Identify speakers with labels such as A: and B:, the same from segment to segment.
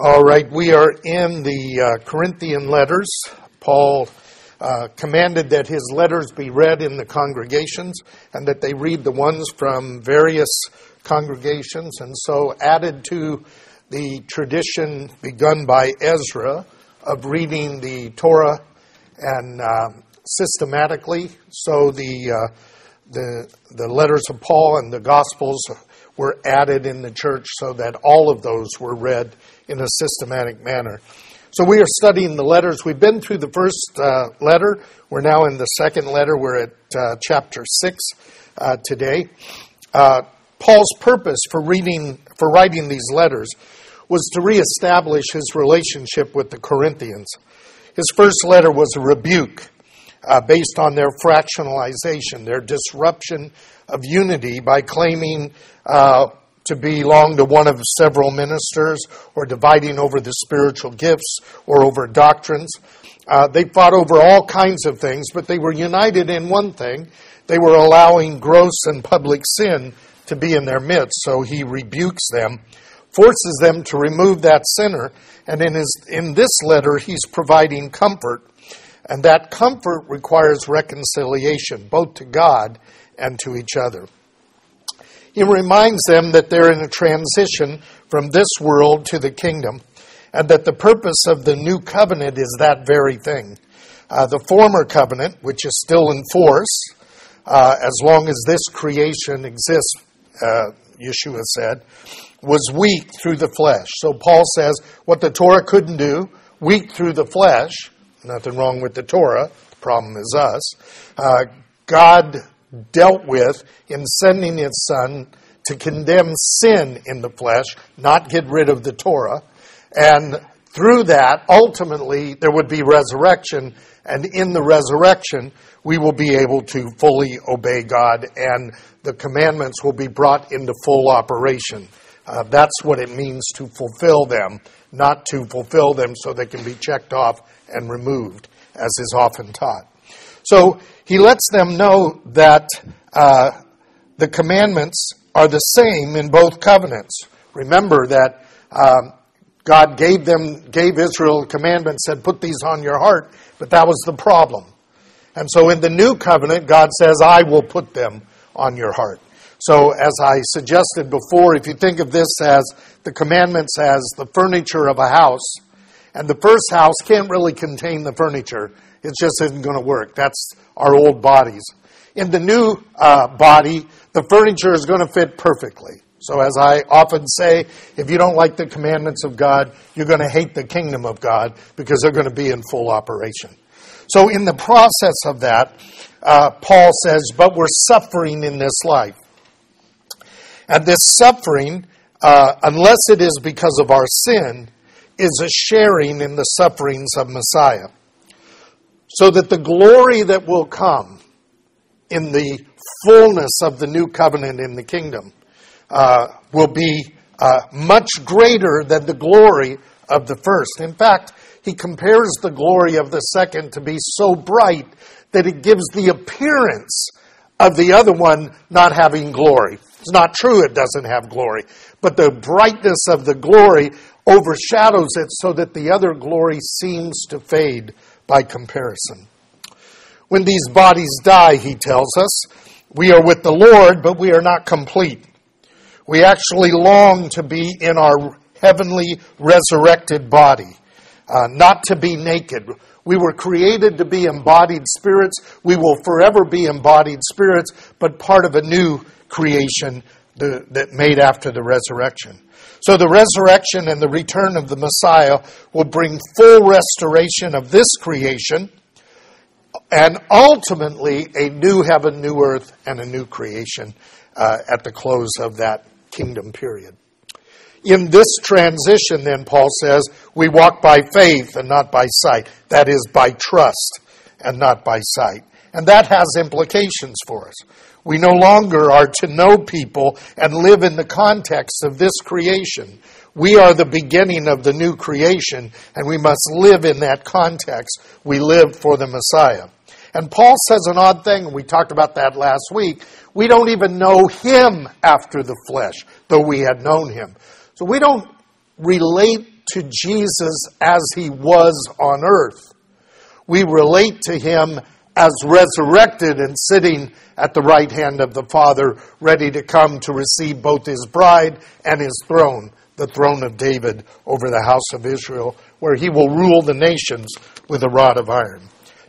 A: All right, we are in the uh, Corinthian letters. Paul uh, commanded that his letters be read in the congregations and that they read the ones from various congregations, and so added to the tradition begun by Ezra of reading the Torah and uh, systematically. So the uh, the the letters of Paul and the Gospels were added in the church so that all of those were read in a systematic manner. So we are studying the letters. We've been through the first uh, letter. We're now in the second letter. We're at uh, chapter six uh, today. Uh, Paul's purpose for reading, for writing these letters, was to reestablish his relationship with the Corinthians. His first letter was a rebuke uh, based on their fractionalization, their disruption of unity by claiming uh, to belong to one of several ministers or dividing over the spiritual gifts or over doctrines. Uh, they fought over all kinds of things, but they were united in one thing. They were allowing gross and public sin to be in their midst, so he rebukes them, forces them to remove that sinner, and in, his, in this letter, he's providing comfort, and that comfort requires reconciliation, both to God and to each other. He reminds them that they're in a transition from this world to the kingdom, and that the purpose of the new covenant is that very thing. Uh, the former covenant, which is still in force, uh, as long as this creation exists, uh, Yeshua said, was weak through the flesh. So Paul says what the Torah couldn't do, weak through the flesh, nothing wrong with the Torah, the problem is us, uh, God dealt with in sending his son to condemn sin in the flesh, not get rid of the Torah. And through that, ultimately, there would be resurrection. And in the resurrection, we will be able to fully obey God and the commandments will be brought into full operation. Uh, that's what it means to fulfill them, not to fulfill them so they can be checked off and removed, as is often taught. So he lets them know that uh, the commandments are the same in both covenants. Remember that um, God gave them, gave Israel commandments, said, "Put these on your heart," but that was the problem. And so in the new covenant, God says, "I will put them on your heart." So, as I suggested before, if you think of this as the commandments as the furniture of a house, and the first house can't really contain the furniture, it just isn't going to work. That's our old bodies. In the new uh, body, the furniture is going to fit perfectly. So, as I often say, if you don't like the commandments of God, you're going to hate the kingdom of God because they're going to be in full operation. So, in the process of that, uh, Paul says, But we're suffering in this life. And this suffering, uh, unless it is because of our sin, is a sharing in the sufferings of Messiah so that the glory that will come in the fullness of the new covenant in the kingdom uh, will be uh, much greater than the glory of the first. In fact, he compares the glory of the second to be so bright that it gives the appearance of the other one not having glory. It's not true it doesn't have glory, but the brightness of the glory overshadows it so that the other glory seems to fade by comparison. When these bodies die, he tells us, we are with the Lord, but we are not complete. We actually long to be in our heavenly resurrected body, uh, not to be naked. We were created to be embodied spirits. We will forever be embodied spirits, but part of a new creation that made after the resurrection. So the resurrection and the return of the Messiah will bring full restoration of this creation and ultimately a new heaven, new earth, and a new creation uh, at the close of that kingdom period. In this transition, then, Paul says, we walk by faith and not by sight. That is, by trust and not by sight. And that has implications for us. We no longer are to know people and live in the context of this creation. We are the beginning of the new creation, and we must live in that context. We live for the Messiah. And Paul says an odd thing, and we talked about that last week. We don't even know him after the flesh, though we had known him. So we don't relate to Jesus as he was on earth. We relate to him as resurrected and sitting at the right hand of the Father, ready to come to receive both his bride and his throne, the throne of David over the house of Israel, where he will rule the nations with a rod of iron.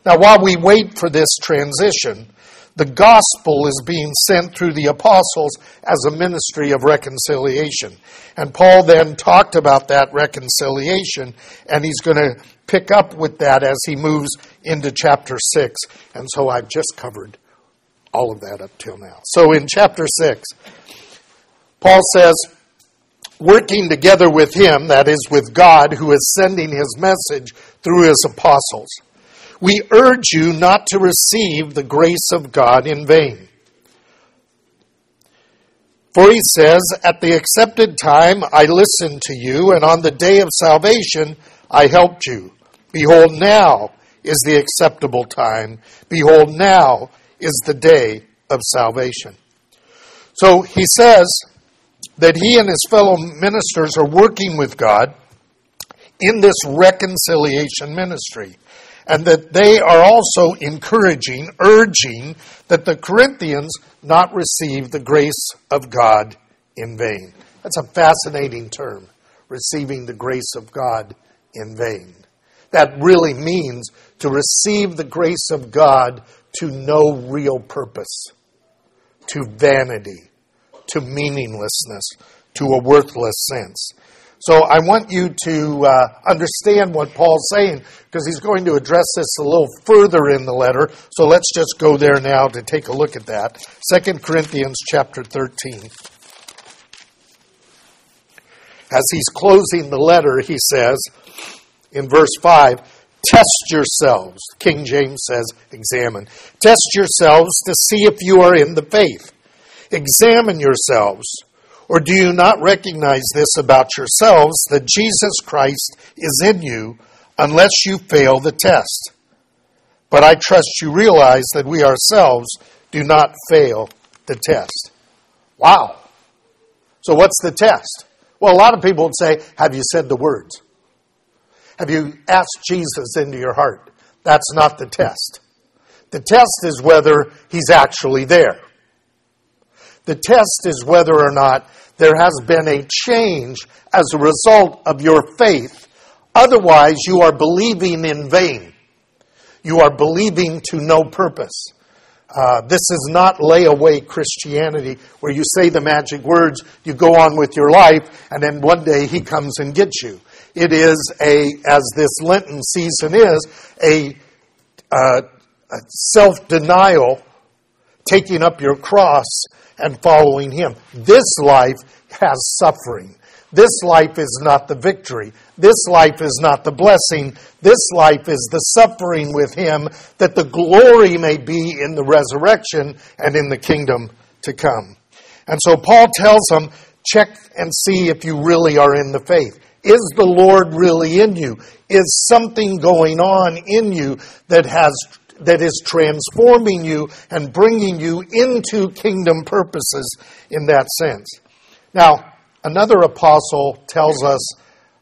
A: Now, while we wait for this transition, the gospel is being sent through the apostles as a ministry of reconciliation. And Paul then talked about that reconciliation, and he's going to pick up with that as he moves into chapter 6. And so I've just covered all of that up till now. So in chapter 6, Paul says, working together with him, that is, with God, who is sending his message through his apostles we urge you not to receive the grace of God in vain. For he says, At the accepted time I listened to you, and on the day of salvation I helped you. Behold, now is the acceptable time. Behold, now is the day of salvation. So he says that he and his fellow ministers are working with God in this reconciliation ministry and that they are also encouraging, urging that the Corinthians not receive the grace of God in vain. That's a fascinating term, receiving the grace of God in vain. That really means to receive the grace of God to no real purpose, to vanity, to meaninglessness, to a worthless sense. So I want you to uh, understand what Paul's saying because he's going to address this a little further in the letter. So let's just go there now to take a look at that. 2 Corinthians chapter 13. As he's closing the letter, he says in verse 5, Test yourselves. King James says, examine. Test yourselves to see if you are in the faith. Examine yourselves. Or do you not recognize this about yourselves that Jesus Christ is in you unless you fail the test? But I trust you realize that we ourselves do not fail the test. Wow. So, what's the test? Well, a lot of people would say, Have you said the words? Have you asked Jesus into your heart? That's not the test. The test is whether he's actually there. The test is whether or not there has been a change as a result of your faith. Otherwise, you are believing in vain. You are believing to no purpose. Uh, this is not layaway Christianity where you say the magic words, you go on with your life, and then one day he comes and gets you. It is a, as this Lenten season is, a, uh, a self denial, taking up your cross and following Him. This life has suffering. This life is not the victory. This life is not the blessing. This life is the suffering with Him that the glory may be in the resurrection and in the kingdom to come. And so Paul tells them, check and see if you really are in the faith. Is the Lord really in you? Is something going on in you that has that is transforming you and bringing you into kingdom purposes in that sense. Now, another apostle tells us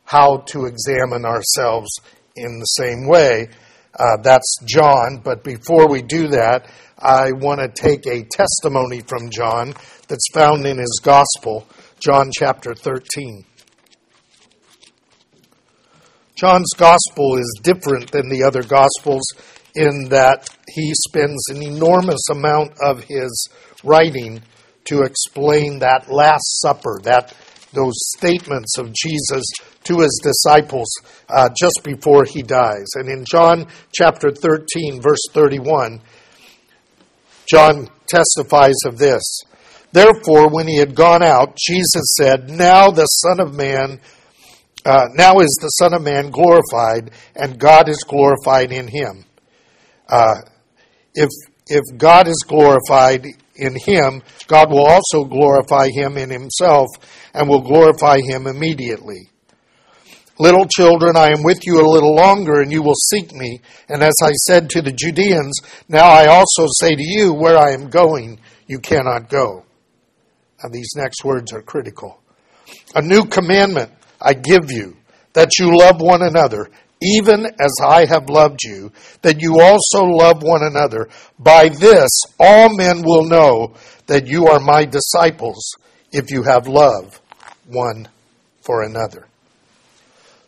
A: how to examine ourselves in the same way. Uh, that's John, but before we do that, I want to take a testimony from John that's found in his gospel, John chapter 13. John's gospel is different than the other gospels in that he spends an enormous amount of his writing to explain that Last Supper, that those statements of Jesus to his disciples uh, just before he dies. And in John chapter 13, verse 31, John testifies of this. Therefore, when he had gone out, Jesus said, Now the Son of Man, uh, now is the Son of Man glorified, and God is glorified in him. Uh, if if God is glorified in him, God will also glorify him in himself and will glorify him immediately. Little children, I am with you a little longer, and you will seek me. And as I said to the Judeans, now I also say to you, where I am going, you cannot go. Now, these next words are critical. A new commandment I give you that you love one another, even as I have loved you, that you also love one another. By this all men will know that you are my disciples, if you have love one for another.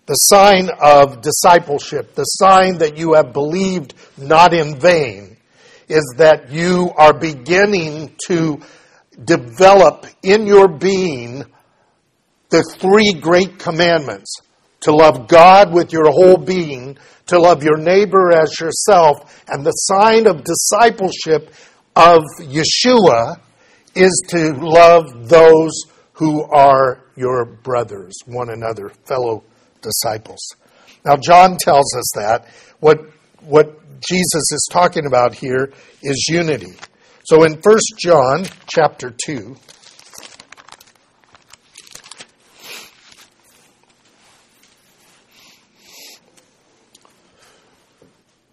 A: The sign of discipleship, the sign that you have believed not in vain, is that you are beginning to develop in your being the three great commandments to love God with your whole being, to love your neighbor as yourself, and the sign of discipleship of Yeshua is to love those who are your brothers, one another, fellow disciples. Now, John tells us that. What, what Jesus is talking about here is unity. So in 1 John chapter 2,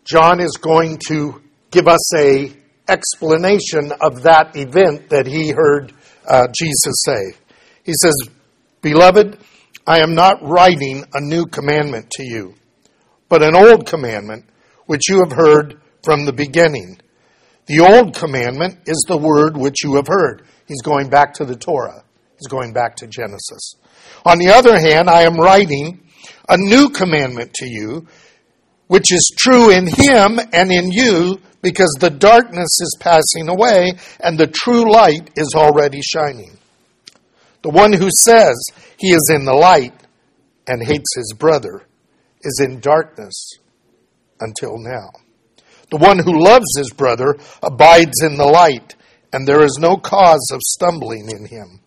A: John is going to give us a explanation of that event that he heard uh, Jesus say. He says, Beloved, I am not writing a new commandment to you, but an old commandment which you have heard from the beginning. The old commandment is the word which you have heard. He's going back to the Torah. He's going back to Genesis. On the other hand, I am writing a new commandment to you which is true in him and in you, because the darkness is passing away and the true light is already shining. The one who says he is in the light and hates his brother is in darkness until now. The one who loves his brother abides in the light, and there is no cause of stumbling in him.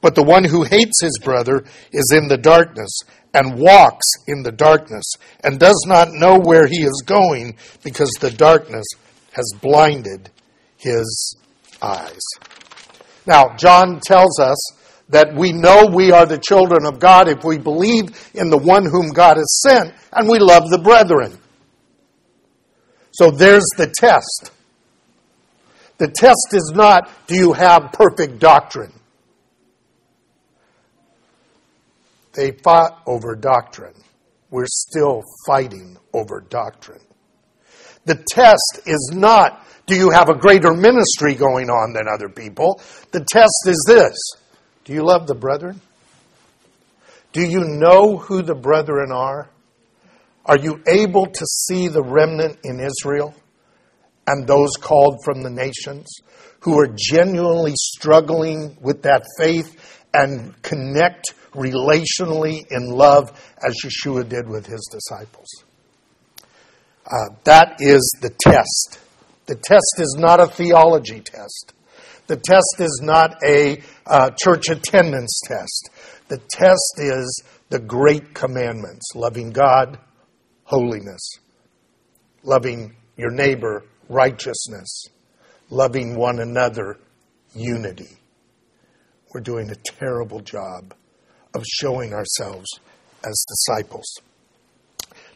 A: But the one who hates his brother is in the darkness and walks in the darkness and does not know where he is going because the darkness has blinded his eyes. Now, John tells us that we know we are the children of God if we believe in the one whom God has sent and we love the brethren. So there's the test. The test is not do you have perfect doctrine? They fought over doctrine. We're still fighting over doctrine. The test is not, do you have a greater ministry going on than other people? The test is this Do you love the brethren? Do you know who the brethren are? Are you able to see the remnant in Israel and those called from the nations who are genuinely struggling with that faith and connect relationally in love as Yeshua did with his disciples. Uh, that is the test. The test is not a theology test. The test is not a uh, church attendance test. The test is the great commandments loving God, holiness, loving your neighbor, righteousness, loving one another, unity. We're doing a terrible job of showing ourselves as disciples.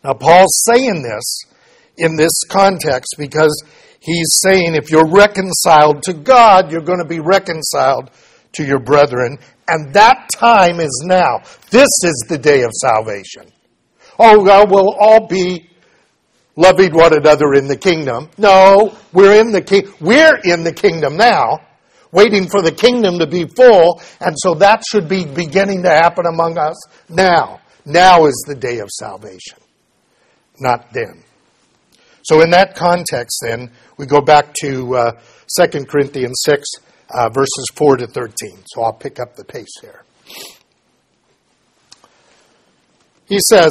A: Now, Paul's saying this in this context because he's saying if you're reconciled to God, you're going to be reconciled to your brethren, and that time is now. This is the day of salvation. Oh, God, we'll all be loving one another in the kingdom. No, we're in the ki- we're in the kingdom now waiting for the kingdom to be full, and so that should be beginning to happen among us now. Now is the day of salvation, not then. So, in that context, then, we go back to uh, 2 Corinthians 6, uh, verses 4 to 13. So, I'll pick up the pace here. He says,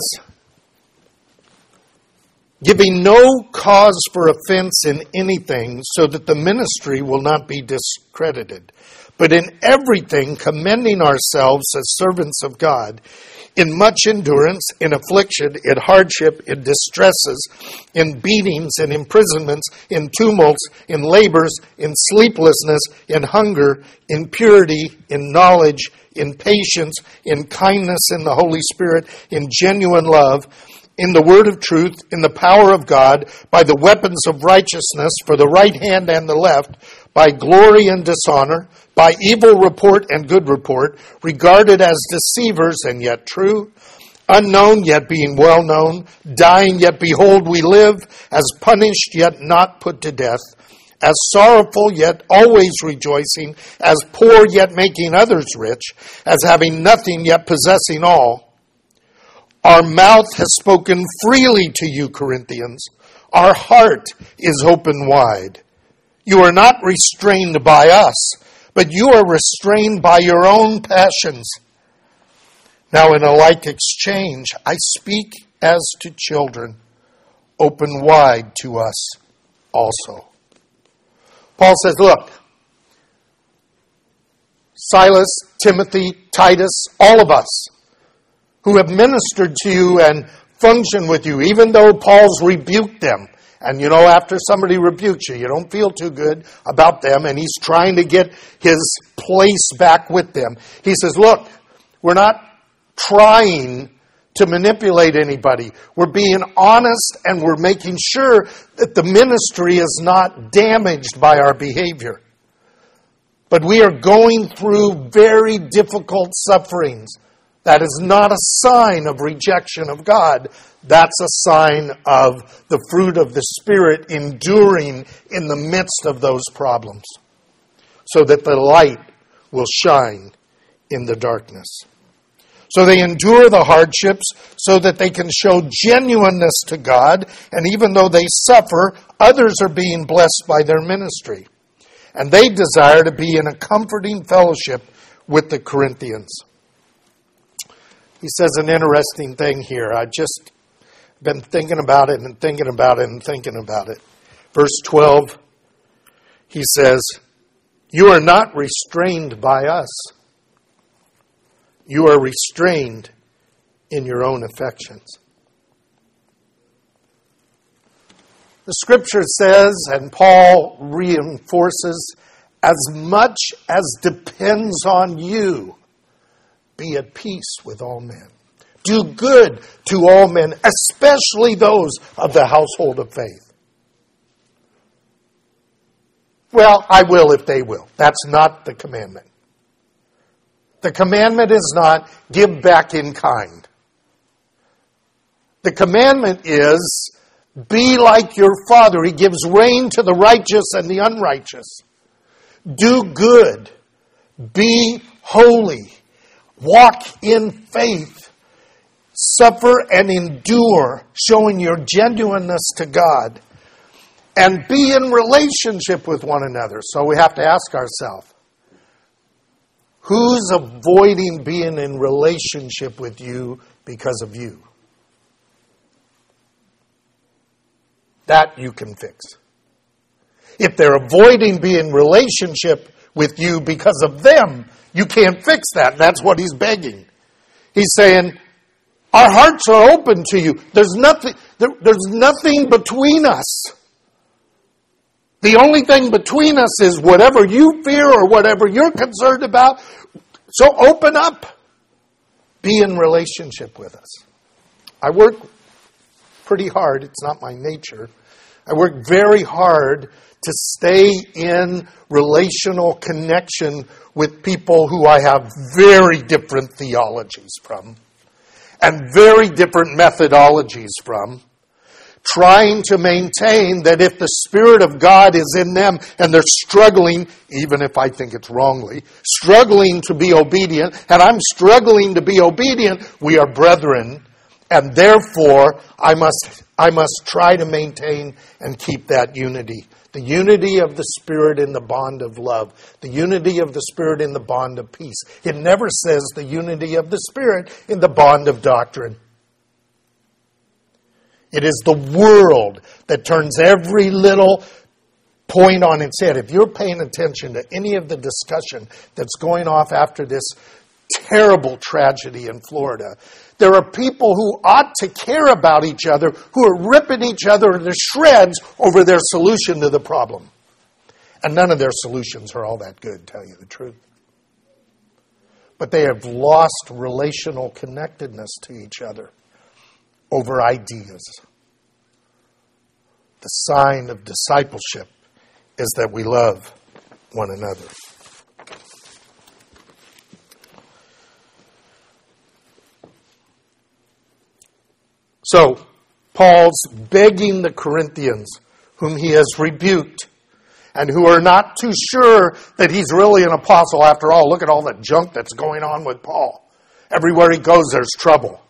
A: giving no cause for offense in anything, so that the ministry will not be discredited, but in everything commending ourselves as servants of God, in much endurance, in affliction, in hardship, in distresses, in beatings, in imprisonments, in tumults, in labors, in sleeplessness, in hunger, in purity, in knowledge, in patience, in kindness in the Holy Spirit, in genuine love in the word of truth, in the power of God, by the weapons of righteousness for the right hand and the left, by glory and dishonor, by evil report and good report, regarded as deceivers and yet true, unknown yet being well known, dying yet behold we live, as punished yet not put to death, as sorrowful yet always rejoicing, as poor yet making others rich, as having nothing yet possessing all. Our mouth has spoken freely to you, Corinthians. Our heart is open wide. You are not restrained by us, but you are restrained by your own passions. Now, in a like exchange, I speak as to children, open wide to us also. Paul says, Look, Silas, Timothy, Titus, all of us who have ministered to you and function with you, even though Paul's rebuked them. And you know, after somebody rebukes you, you don't feel too good about them, and he's trying to get his place back with them. He says, Look, we're not trying to manipulate anybody. We're being honest and we're making sure that the ministry is not damaged by our behavior. But we are going through very difficult sufferings. That is not a sign of rejection of God. That's a sign of the fruit of the Spirit enduring in the midst of those problems so that the light will shine in the darkness. So they endure the hardships so that they can show genuineness to God, and even though they suffer, others are being blessed by their ministry. And they desire to be in a comforting fellowship with the Corinthians. He says an interesting thing here. I've just been thinking about it and thinking about it and thinking about it. Verse 12, he says, You are not restrained by us you are restrained in your own affections. The scripture says, and Paul reinforces, as much as depends on you, be at peace with all men. Do good to all men, especially those of the household of faith. Well, I will if they will. That's not the commandment. The commandment is not give back in kind. The commandment is be like your Father. He gives rain to the righteous and the unrighteous. Do good. Be holy. Walk in faith. Suffer and endure, showing your genuineness to God. And be in relationship with one another. So we have to ask ourselves Who's avoiding being in relationship with you because of you? That you can fix. If they're avoiding being relationship with you because of them, you can't fix that. That's what he's begging. He's saying, our hearts are open to you. There's nothing, there, there's nothing between us. The only thing between us is whatever you fear or whatever you're concerned about. So open up. Be in relationship with us. I work pretty hard. It's not my nature. I work very hard to stay in relational connection with people who I have very different theologies from and very different methodologies from trying to maintain that if the Spirit of God is in them and they're struggling, even if I think it's wrongly, struggling to be obedient, and I'm struggling to be obedient, we are brethren, and therefore I must, I must try to maintain and keep that unity. The unity of the Spirit in the bond of love. The unity of the Spirit in the bond of peace. It never says the unity of the Spirit in the bond of doctrine. It is the world that turns every little point on its head. If you're paying attention to any of the discussion that's going off after this terrible tragedy in Florida, there are people who ought to care about each other who are ripping each other to shreds over their solution to the problem. And none of their solutions are all that good, tell you the truth. But they have lost relational connectedness to each other over ideas. The sign of discipleship is that we love one another. So, Paul's begging the Corinthians, whom he has rebuked, and who are not too sure that he's really an apostle after all. Look at all the junk that's going on with Paul. Everywhere he goes, there's trouble.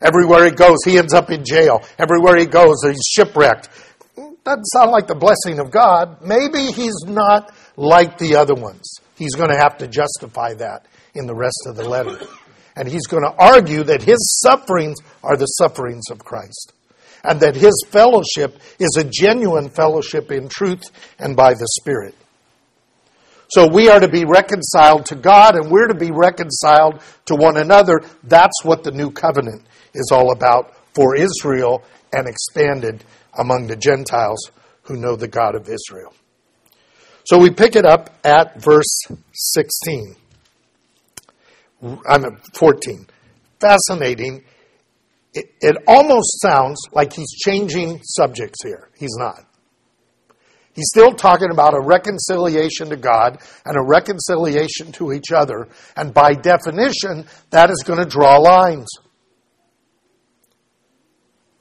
A: Everywhere he goes, he ends up in jail. Everywhere he goes, he's shipwrecked. Doesn't sound like the blessing of God. Maybe he's not like the other ones. He's going to have to justify that in the rest of the letter. And he's going to argue that his sufferings are the sufferings of Christ. And that his fellowship is a genuine fellowship in truth and by the Spirit. So we are to be reconciled to God and we're to be reconciled to one another. That's what the new covenant is all about for Israel and expanded among the Gentiles who know the God of Israel. So we pick it up at verse 16. I'm 14. Fascinating. It, it almost sounds like he's changing subjects here. He's not. He's still talking about a reconciliation to God and a reconciliation to each other. And by definition, that is going to draw lines.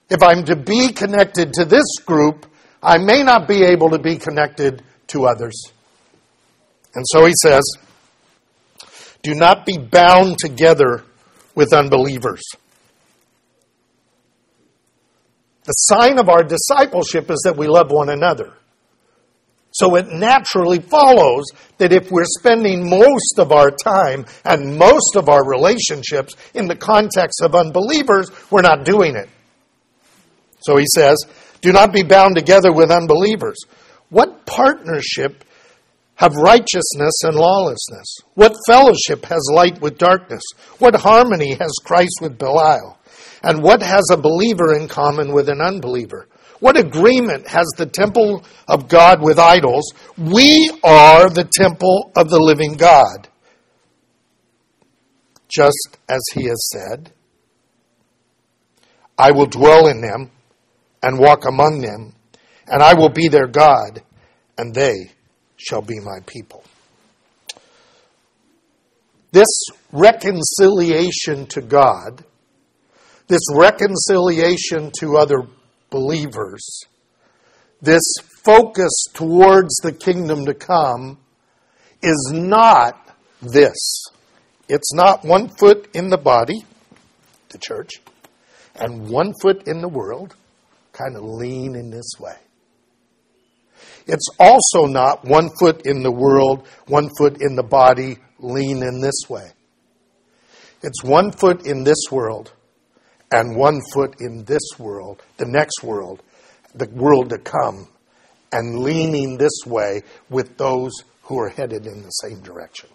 A: If I'm to be connected to this group, I may not be able to be connected to others. And so he says, Do not be bound together with unbelievers. The sign of our discipleship is that we love one another. So it naturally follows that if we're spending most of our time and most of our relationships in the context of unbelievers, we're not doing it. So he says, Do not be bound together with unbelievers. What partnership have righteousness and lawlessness? What fellowship has light with darkness? What harmony has Christ with Belial? And what has a believer in common with an unbeliever? What agreement has the temple of God with idols? We are the temple of the living God. Just as he has said, I will dwell in them and walk among them, and I will be their God, and they shall be my people. This reconciliation to God, this reconciliation to other believers, this focus towards the kingdom to come, is not this. It's not one foot in the body, the church, and one foot in the world, kind of lean in this way. It's also not one foot in the world, one foot in the body, lean in this way. It's one foot in this world and one foot in this world, the next world, the world to come, and leaning this way with those who are headed in the same direction.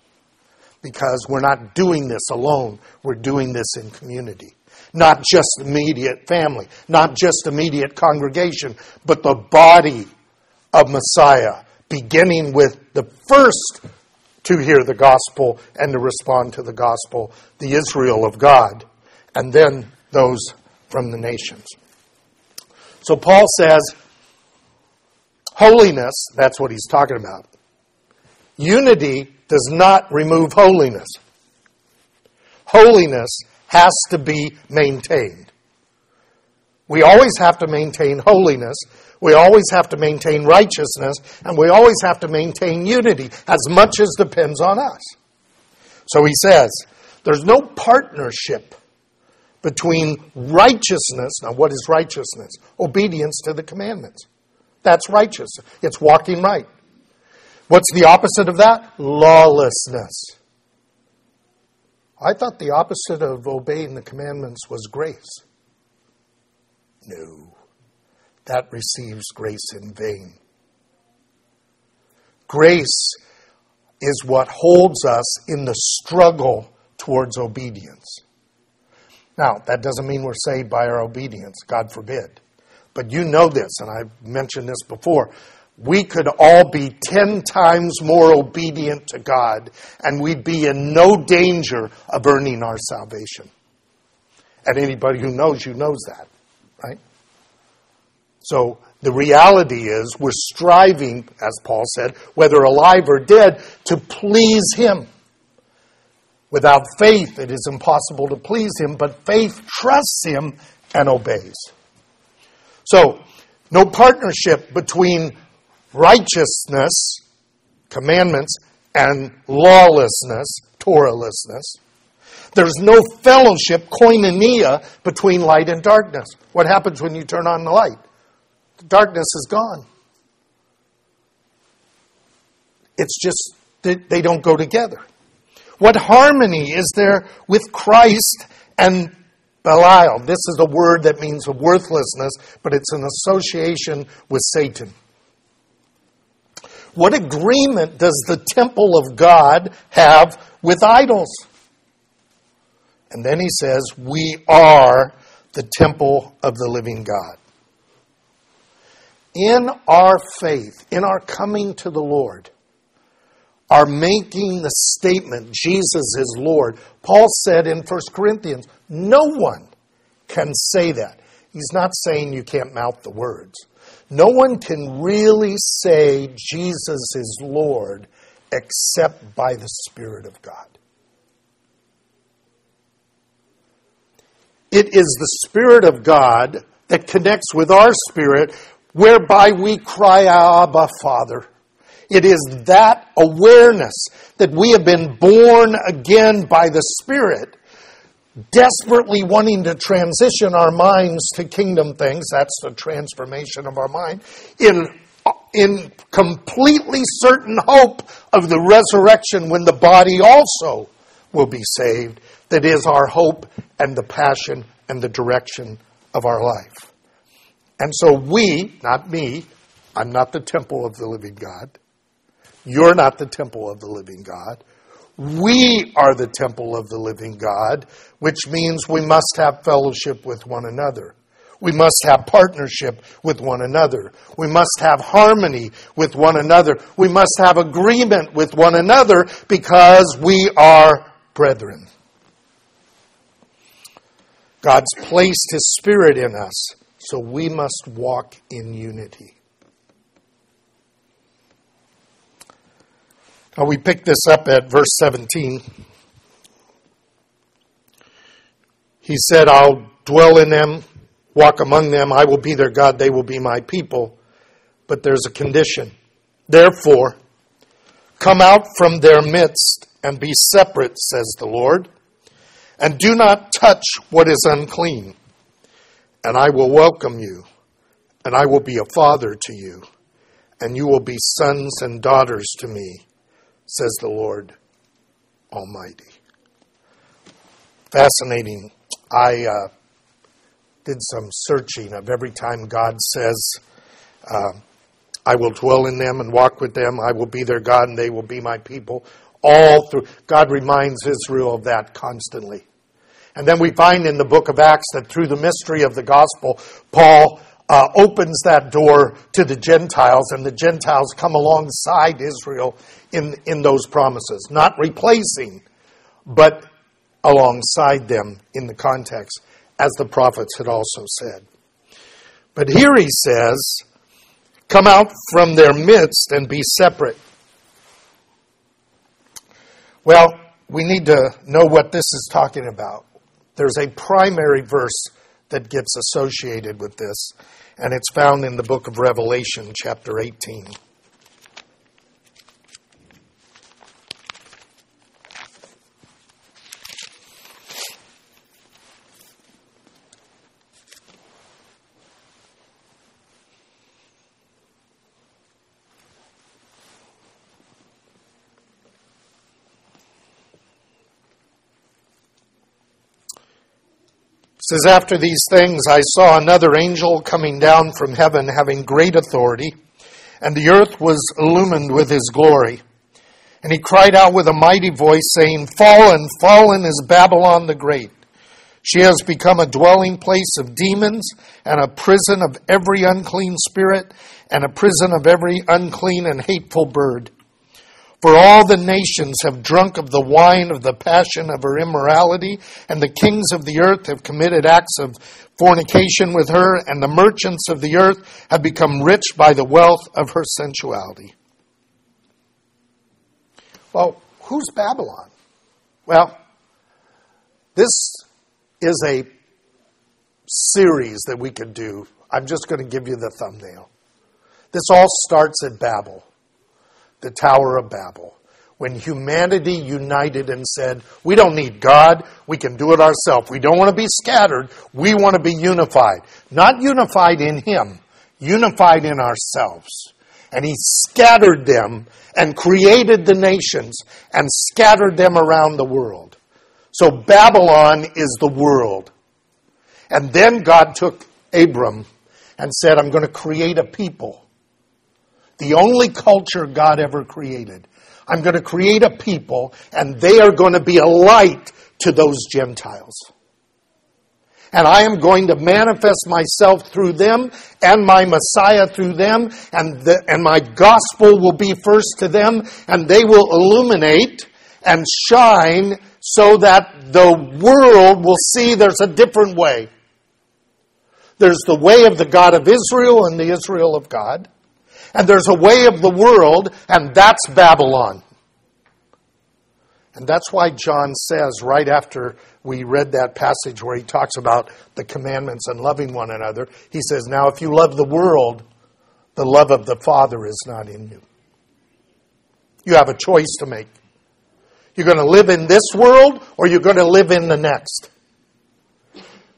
A: Because we're not doing this alone, we're doing this in community. Not just immediate family, not just immediate congregation, but the body of Messiah, beginning with the first to hear the gospel and to respond to the gospel, the Israel of God, and then those from the nations. So Paul says, holiness, that's what he's talking about. Unity does not remove holiness. Holiness has to be maintained. We always have to maintain holiness. We always have to maintain righteousness. And we always have to maintain unity as much as depends on us. So he says, there's no partnership between righteousness. Now, what is righteousness? Obedience to the commandments. That's righteous. It's walking right. What's the opposite of that? Lawlessness. I thought the opposite of obeying the commandments was grace. No, that receives grace in vain. Grace is what holds us in the struggle towards obedience. Now, that doesn't mean we're saved by our obedience, God forbid. But you know this, and I've mentioned this before we could all be 10 times more obedient to God and we'd be in no danger of earning our salvation. And anybody who knows you knows that, right? So the reality is we're striving, as Paul said, whether alive or dead, to please Him. Without faith, it is impossible to please Him, but faith trusts Him and obeys. So, no partnership between righteousness, commandments, and lawlessness, Torahlessness. There's no fellowship, koinonia, between light and darkness. What happens when you turn on the light? Darkness is gone. It's just that they don't go together. What harmony is there with Christ and Belial? This is a word that means worthlessness, but it's an association with Satan. What agreement does the temple of God have with idols? And then he says, We are the temple of the living God. In our faith, in our coming to the Lord, are making the statement, Jesus is Lord. Paul said in 1 Corinthians, no one can say that. He's not saying you can't mouth the words. No one can really say Jesus is Lord except by the Spirit of God. It is the Spirit of God that connects with our spirit, whereby we cry, Abba, Father. It is that awareness that we have been born again by the Spirit, desperately wanting to transition our minds to kingdom things. That's the transformation of our mind. In, in completely certain hope of the resurrection when the body also will be saved. That is our hope and the passion and the direction of our life. And so we, not me, I'm not the temple of the living God. You're not the temple of the living God. We are the temple of the living God, which means we must have fellowship with one another. We must have partnership with one another. We must have harmony with one another. We must have agreement with one another because we are brethren. God's placed His Spirit in us, so we must walk in unity. Now we pick this up at verse 17. He said, I'll dwell in them, walk among them, I will be their God, they will be my people. But there's a condition. Therefore, come out from their midst and be separate, says the Lord, and do not touch what is unclean. And I will welcome you, and I will be a father to you, and you will be sons and daughters to me says the Lord Almighty. Fascinating. I uh, did some searching of every time God says, uh, I will dwell in them and walk with them. I will be their God and they will be my people. All through, God reminds Israel of that constantly. And then we find in the book of Acts that through the mystery of the gospel, Paul uh, opens that door to the Gentiles, and the Gentiles come alongside Israel in, in those promises. Not replacing, but alongside them in the context, as the prophets had also said. But here he says, Come out from their midst and be separate. Well, we need to know what this is talking about. There's a primary verse that gets associated with this, and it's found in the book of Revelation, chapter 18. Says, After these things I saw another angel coming down from heaven, having great authority, and the earth was illumined with his glory. And he cried out with a mighty voice, saying, Fallen, fallen is Babylon the Great. She has become a dwelling place of demons, and a prison of every unclean spirit, and a prison of every unclean and hateful bird. For all the nations have drunk of the wine of the passion of her immorality, and the kings of the earth have committed acts of fornication with her, and the merchants of the earth have become rich by the wealth of her sensuality. Well, who's Babylon? Well, this is a series that we could do. I'm just going to give you the thumbnail. This all starts at Babel, the Tower of Babel when humanity united and said, We don't need God, we can do it ourselves. We don't want to be scattered, we want to be unified. Not unified in Him, unified in ourselves. And He scattered them and created the nations and scattered them around the world. So Babylon is the world. And then God took Abram and said, I'm going to create a people. The only culture God ever created I'm going to create a people, and they are going to be a light to those Gentiles. And I am going to manifest myself through them and my Messiah through them, and, the, and my gospel will be first to them, and they will illuminate and shine so that the world will see there's a different way. There's the way of the God of Israel and the Israel of God. And there's a way of the world, and that's Babylon. And that's why John says, right after we read that passage where he talks about the commandments and loving one another, he says, Now, if you love the world, the love of the Father is not in you. You have a choice to make. You're going to live in this world or you're going to live in the next.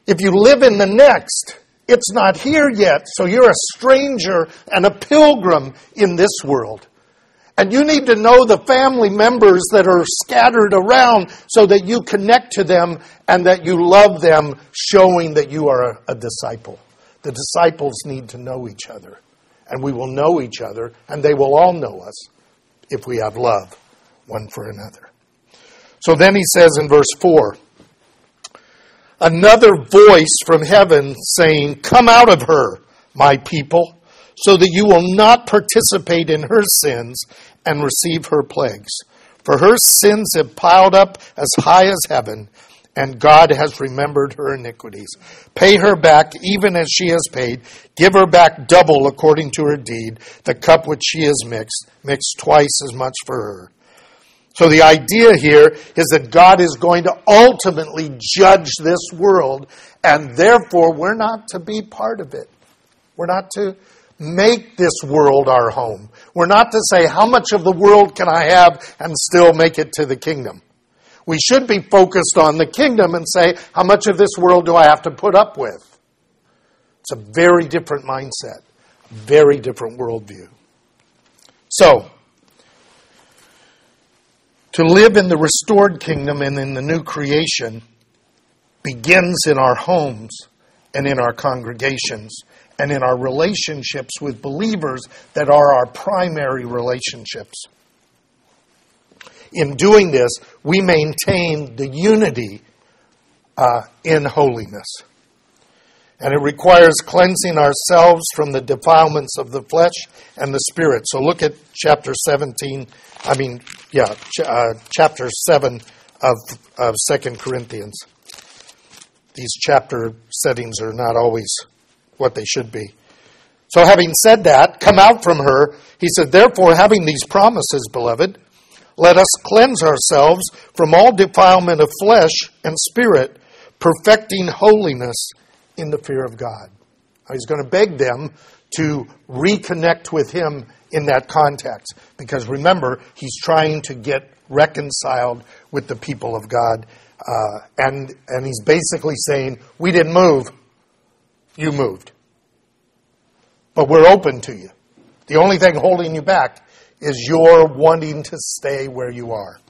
A: If you live in the next, it's not here yet, so you're a stranger and a pilgrim in this world. And you need to know the family members that are scattered around so that you connect to them and that you love them, showing that you are a, disciple. The disciples need to know each other. And we will know each other, and they will all know us if we have love one for another. So then he says in verse 4 another voice from heaven saying, Come out of her, my people, so that you will not participate in her sins and receive her plagues. For her sins have piled up as high as heaven, and God has remembered her iniquities. Pay her back even as she has paid. Give her back double according to her deed. The cup which she has mixed, mixed twice as much for her. So the idea here is that God is going to ultimately judge this world, and therefore we're not to be part of it. We're not to make this world our home. We're not to say, how much of the world can I have and still make it to the kingdom? We should be focused on the kingdom and say, how much of this world do I have to put up with? It's a very different mindset, very different worldview. So, to live in the restored kingdom and in the new creation begins in our homes and in our congregations and in our relationships with believers that are our primary relationships. In doing this, we maintain the unity uh, in holiness. And it requires cleansing ourselves from the defilements of the flesh and the spirit. So look at chapter 17, I mean, yeah, ch- uh, chapter 7 of, of 2 Corinthians. These chapter settings are not always what they should be. So, having said that, come out from her, he said, Therefore, having these promises, beloved, let us cleanse ourselves from all defilement of flesh and spirit, perfecting holiness in the fear of God. He's going to beg them to reconnect with him in that context. Because remember, he's trying to get reconciled with the people of God. Uh, and, and he's basically saying, We didn't move, you moved. But we're open to you. The only thing holding you back is your wanting to stay where you are.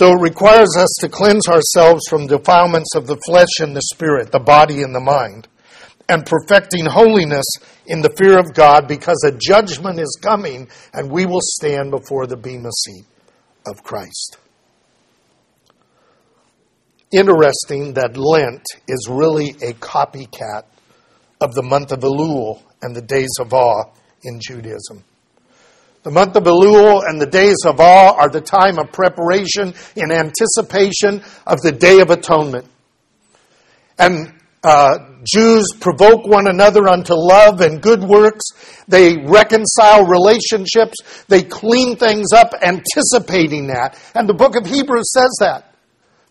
A: So it requires us to cleanse ourselves from defilements of the flesh and the spirit, the body and the mind and perfecting holiness in the fear of God because a judgment is coming and we will stand before the bema seat of Christ. Interesting that Lent is really a copycat of the month of Elul and the days of awe in Judaism. The month of Elul and the days of awe are the time of preparation in anticipation of the Day of Atonement. And uh, Jews provoke one another unto love and good works. They reconcile relationships. They clean things up, anticipating that. And the book of Hebrews says that.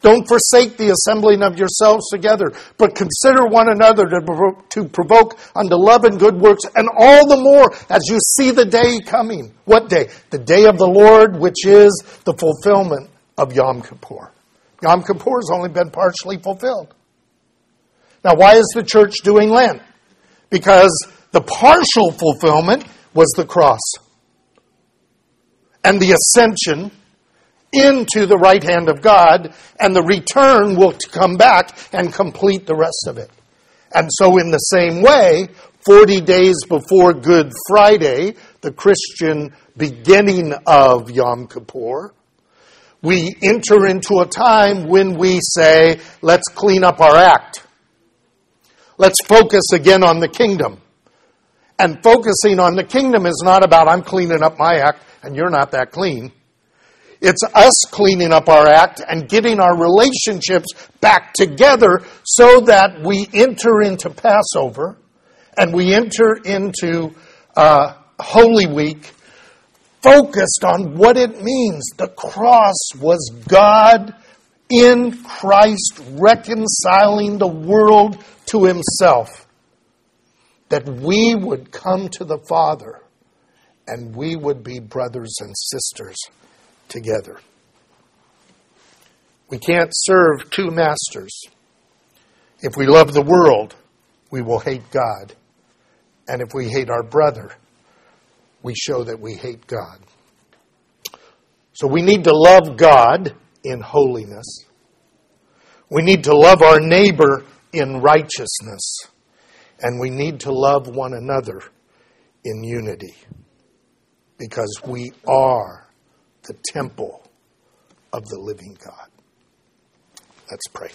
A: Don't forsake the assembling of yourselves together, but consider one another to, provoke, to provoke unto love and good works, and all the more as you see the day coming. What day? The day of the Lord, which is the fulfillment of Yom Kippur. Yom Kippur has only been partially fulfilled. Now, why is the church doing Lent? Because the partial fulfillment was the cross and the ascension into the right hand of God, and the return will come back and complete the rest of it. And so, in the same way, 40 days before Good Friday, the Christian beginning of Yom Kippur, we enter into a time when we say, let's clean up our act. Let's focus again on the kingdom. And focusing on the kingdom is not about I'm cleaning up my act and you're not that clean. It's us cleaning up our act and getting our relationships back together so that we enter into Passover and we enter into uh, Holy Week focused on what it means. The cross was God in Christ reconciling the world to Himself. That we would come to the Father and we would be brothers and sisters together. We can't serve two masters. If we love the world, we will hate God. And if we hate our brother, we show that we hate God. So we need to love God in holiness. We need to love our neighbor in righteousness. And we need to love one another in unity. Because we are the temple of the living God. Let's pray.